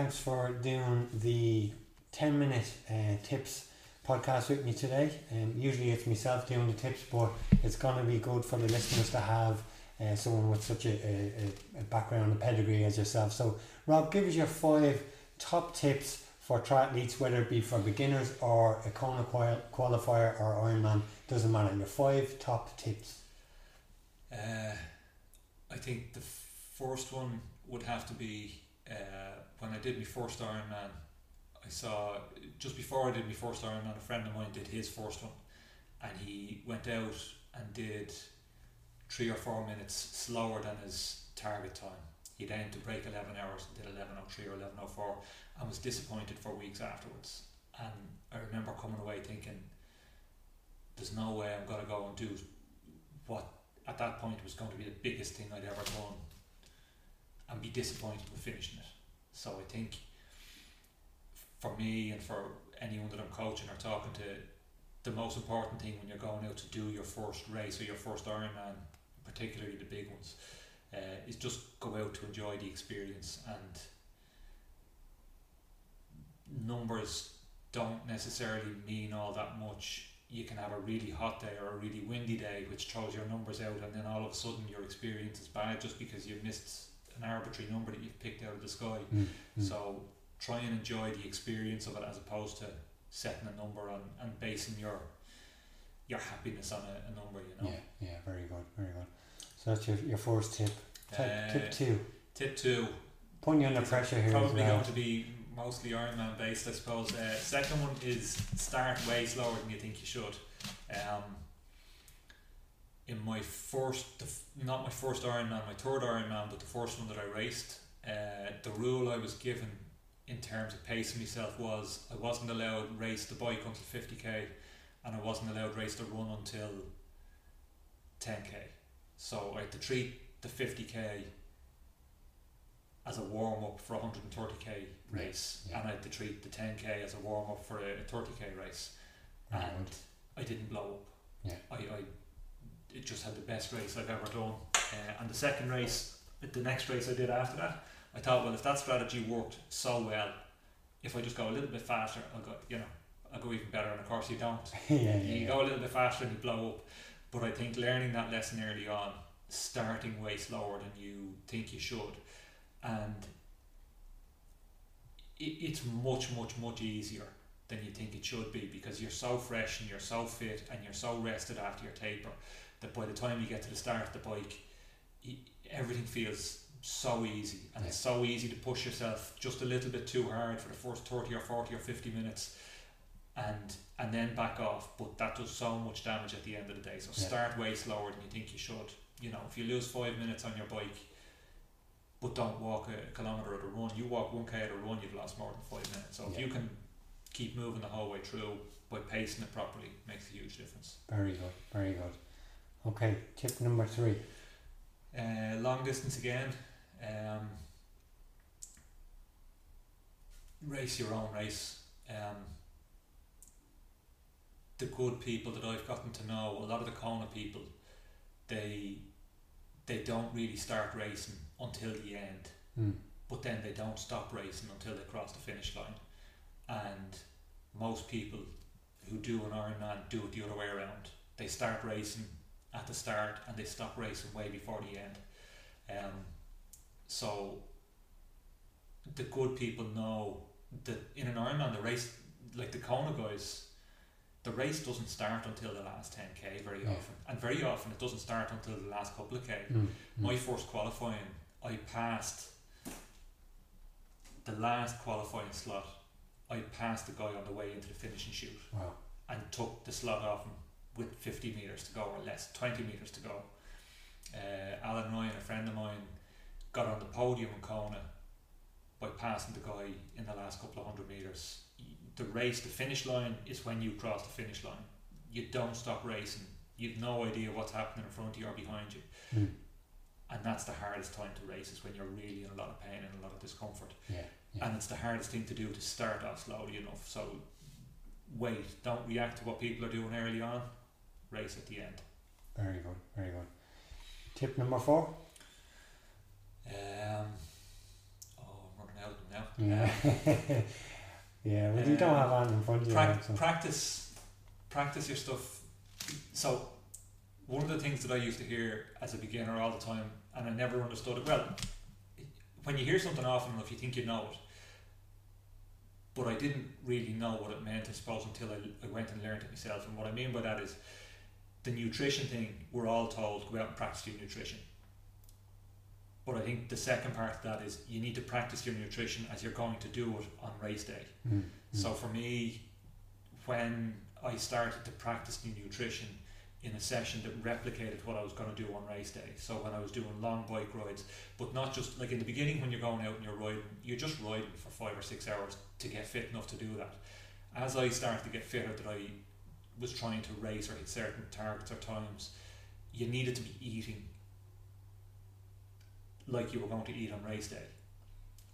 thanks for doing the 10 minute uh, tips podcast with me today. Um, usually it's myself doing the tips, but it's going to be good for the listeners to have uh, someone with such a, a, a background and pedigree as yourself. So, Rob, give us your five top tips for triathletes, whether it be for beginners or a Kona qualifier or Ironman, doesn't matter. Your five top tips. Uh, I think the first one would have to be uh, when I did my first Ironman. I saw just before I did my first Ironman, a friend of mine did his first one, and he went out and did three or four minutes slower than his target time. He'd aimed to break 11 hours and did 11.03 or 11.04 and was disappointed for weeks afterwards. And I remember coming away thinking, there's no way I'm going to go and do what at that point was going to be the biggest thing I'd ever done and be disappointed with finishing it. So I think for me and for anyone that I'm coaching or talking to, the most important thing when you're going out to do your first race or your first Ironman, particularly the big ones, uh, is just go out to enjoy the experience and numbers don't necessarily mean all that much. You can have a really hot day or a really windy day, which throws your numbers out, and then all of a sudden your experience is bad just because you missed an arbitrary number that you've picked out of the sky. Mm, mm. So try and enjoy the experience of it as opposed to setting a number on and basing your your happiness on a, a number. You know. Yeah, yeah, very good, very good. So that's your, your first tip. Tip, uh, tip two. Tip two. Putting you under pressure here. Probably well. going to be mostly Ironman based, I suppose. Uh, second one is start way slower than you think you should. Um, in my first, the, not my first Ironman, my third Ironman, but the first one that I raced, uh, the rule I was given in terms of pacing myself was I wasn't allowed race the bike until 50k and I wasn't allowed race the run until 10k. So I had to treat the 50k as a warm up for a 130k race, yeah. and I had to treat the 10k as a warm up for a 30k race, and I didn't blow up. Yeah. I, I it just had the best race I've ever done. Uh, and the second race, the next race I did after that, I thought, well, if that strategy worked so well, if I just go a little bit faster, I'll go, you know, I'll go even better. And of course, you don't. yeah, you yeah. go a little bit faster and you blow up. But I think learning that lesson early on, starting way slower than you think you should, and it, it's much, much, much easier than you think it should be because you're so fresh and you're so fit and you're so rested after your taper that by the time you get to the start of the bike, everything feels so easy. And yeah. it's so easy to push yourself just a little bit too hard for the first 30 or 40 or 50 minutes and and then back off. But that does so much damage at the end of the day. So yeah. start way slower than you think you should. You know if you lose five minutes on your bike but don't walk a kilometre at a run you walk 1k at a run you've lost more than five minutes. So yeah. if you can keep moving the whole way through by pacing it properly makes a huge difference. Very good very good okay tip number three uh, long distance again um, race your own race. Um, the good people that I've gotten to know, a lot of the Kona people, they they don't really start racing until the end. Mm. But then they don't stop racing until they cross the finish line. And most people who do an Ironman do it the other way around. They start racing at the start and they stop racing way before the end. Um, so the good people know that in an Ironman, the race, like the Kona guys, the race doesn't start until the last 10k very yeah. often. And very often it doesn't start until the last couple of k. Mm. My first qualifying, I passed the last qualifying slot. I passed the guy on the way into the finishing chute. Wow. And took the slot off him with 50 metres to go or less, 20 metres to go. Uh, Alan Ryan, a friend of mine, got on the podium in Kona by passing the guy in the last couple of hundred meters. The race, the finish line is when you cross the finish line. You don't stop racing. You've no idea what's happening in front of you or behind you. Mm. And that's the hardest time to race is when you're really in a lot of pain and a lot of discomfort. Yeah, yeah. And it's the hardest thing to do to start off slowly enough. So wait, don't react to what people are doing early on. Race at the end. Very good, very good. Tip number four. Um, oh, I'm running out of them now. Yeah. yeah, but you don't have anything in front of you. Prac- like, so. practice, practice your stuff. So, one of the things that I used to hear as a beginner all the time, and I never understood it. Well, when you hear something often enough, you think you know it, but I didn't really know what it meant. I suppose until I, I went and learned it myself. And what I mean by that is, the nutrition thing. We're all told go out and practice your nutrition. But I think the second part of that is you need to practice your nutrition as you're going to do it on race day. Mm, mm. So for me, when I started to practice new nutrition in a session that replicated what I was going to do on race day, so when I was doing long bike rides, but not just like in the beginning when you're going out and you're riding, you're just riding for five or six hours to get fit enough to do that. As I started to get fitter, that I was trying to race or hit certain targets or times, you needed to be eating like you were going to eat on race day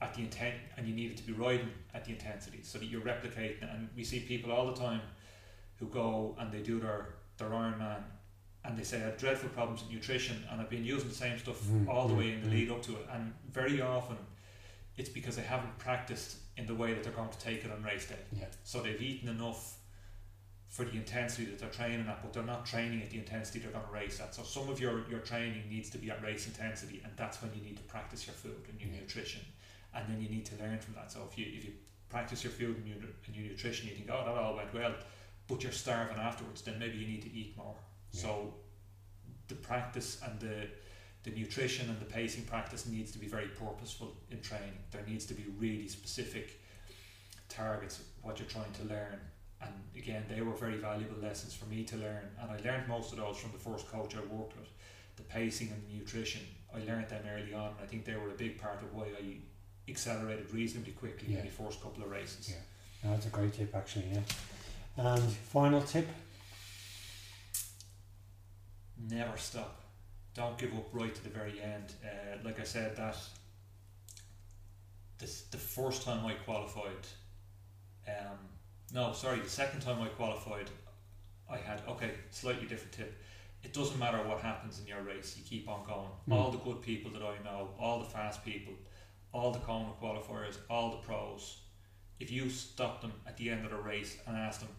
at the intent and you needed to be riding at the intensity so that you're replicating and we see people all the time who go and they do their their Ironman and they say I have dreadful problems with nutrition and I've been using the same stuff Mm, all the mm, way in the mm. lead up to it and very often it's because they haven't practiced in the way that they're going to take it on race day Yeah. so they've eaten enough for the intensity that they're training at but they're not training at the intensity they're going to race at so some of your, your training needs to be at race intensity and that's when you need to practice your food and your Yeah. nutrition and then you need to learn from that. So if you if you practice your food and your, and your nutrition, you think, oh, that all went well, but you're starving afterwards, then maybe you need to eat more. Yeah. So the practice and the the nutrition and the pacing practice needs to be very purposeful in training. There needs to be really specific targets what you're trying to learn. And again, they were very valuable lessons for me to learn. And I learned most of those from the first coach I worked with. The pacing and the nutrition, I learned them early on. And I think they were a big part of why I accelerated reasonably quickly Yeah. in the first couple of races. Yeah. No, that's a great tip, actually. Yeah. And final tip. Never stop. Don't give up right to the very end. Uh, like I said, that this the first time I qualified. Um, no, sorry, the second time I qualified, I had okay, slightly different tip. It doesn't matter what happens in your race, you keep on going. Mm. All the good people that I know, all the fast people, all the Kona qualifiers, all the pros. If you stop them at the end of the race and ask them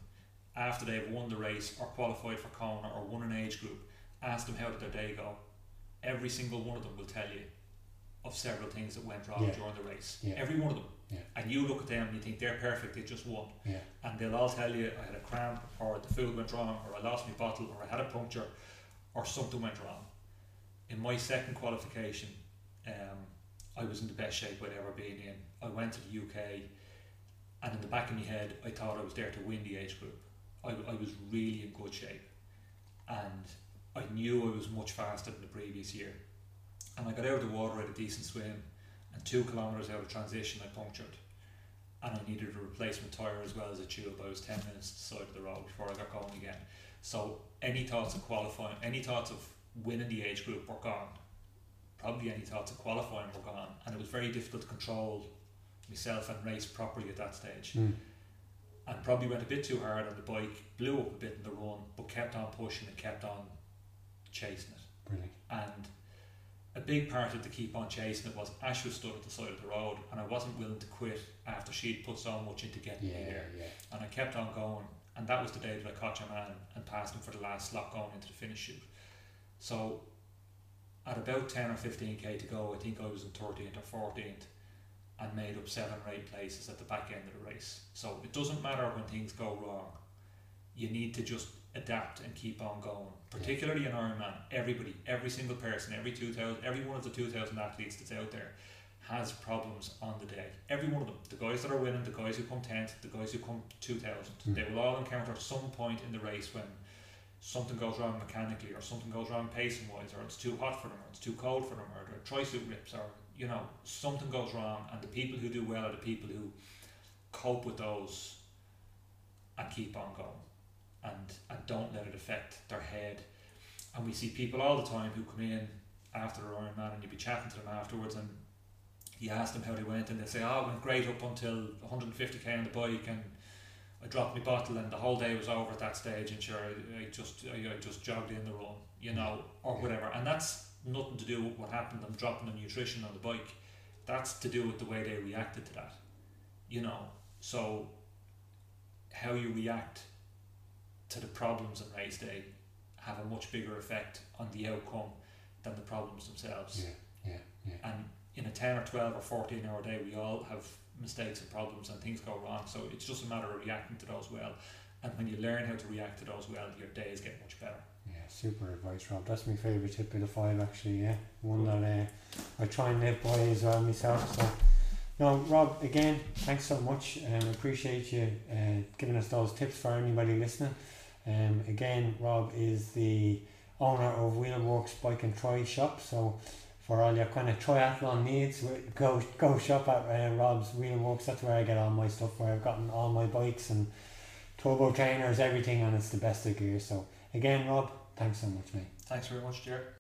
after they've won the race or qualified for Kona or won an age group, ask them how did their day go. Every single one of them will tell you of several things that went wrong Yeah. during the race. Yeah. Every one of them. Yeah. And you look at them and you think they're perfect, they just won. Yeah. And they'll all tell you I had a cramp or the food went wrong or I lost my bottle or I had a puncture or something went wrong. In my second qualification, um, I was in the best shape I'd ever been in. I went to the UK and in the back of my head I thought I was there to win the age group. I, I was really in good shape and I knew I was much faster than the previous year. And I got out of the water at a decent swim and two kilometres out of transition I punctured and I needed a replacement tyre as well as a tube. I was 10 minutes to the side of the road before I got going again. So any thoughts of qualifying, any thoughts of winning the age group were gone. Probably any thoughts of qualifying were gone. And it was very difficult to control myself and race properly at that stage. Mm. And probably went a bit too hard on the bike, blew up a bit in the run, but kept on pushing and kept on chasing it. Brilliant. And a big part of the keep on chasing it was Ash was stood at the side of the road and I wasn't willing to quit after she'd put so much into getting Yeah, me there. yeah. And I kept on going and that was the day that I caught your man and passed him for the last slot going into the finish chute. So at about 10 or 15k to go, I think I was in 13th or 14th and made up seven or eight places at the back end of the race. So it doesn't matter when things go wrong. You need to just adapt and keep on going. Particularly in Ironman, everybody, every single person, every 2000, every one of the 2000 athletes that's out there has problems on the day. Every one of them, the guys that are winning, the guys who come 10th, the guys who come 2000, Mm. they will all encounter some point in the race when something goes wrong mechanically or something goes wrong pacing wise or it's too hot for them or it's too cold for them or their tri-suit rips or you know something goes wrong and the people who do well are the people who cope with those and keep on going and and don't let it affect their head. And we see people all the time who come in after their Ironman and you'd be chatting to them afterwards and you ask them how they went and they say oh it went great up until 150k on the bike and I dropped my bottle and the whole day was over at that stage and sure I, I just I, I just jogged in the run you know or whatever. And that's nothing to do with what happened them dropping the nutrition on the bike. That's to do with the way they reacted to that. You know, so how you react to the problems on race day have a much bigger effect on the outcome than the problems themselves. Yeah, yeah, yeah. And in a 10 or 12 or 14 hour day, we all have mistakes and problems and things go wrong. So it's just a matter of reacting to those well. And when you learn how to react to those well, your days get much better. Yeah, super advice, Rob. That's my favourite tip of the five, actually. Yeah, one that uh, I try and live by as well myself. So, no, Rob, again, thanks so much. Um, appreciate you uh, giving us those tips for anybody listening. Um, again, Rob is the owner of Wheelworks Bike and Tri Shop. So, for all your kind of triathlon needs, go go shop at uh, Rob's Wheelworks. That's where I get all my stuff. Where I've gotten all my bikes and turbo trainers, everything, and it's the best of gear. So, again, Rob, thanks so much, mate. Thanks very much, Jared.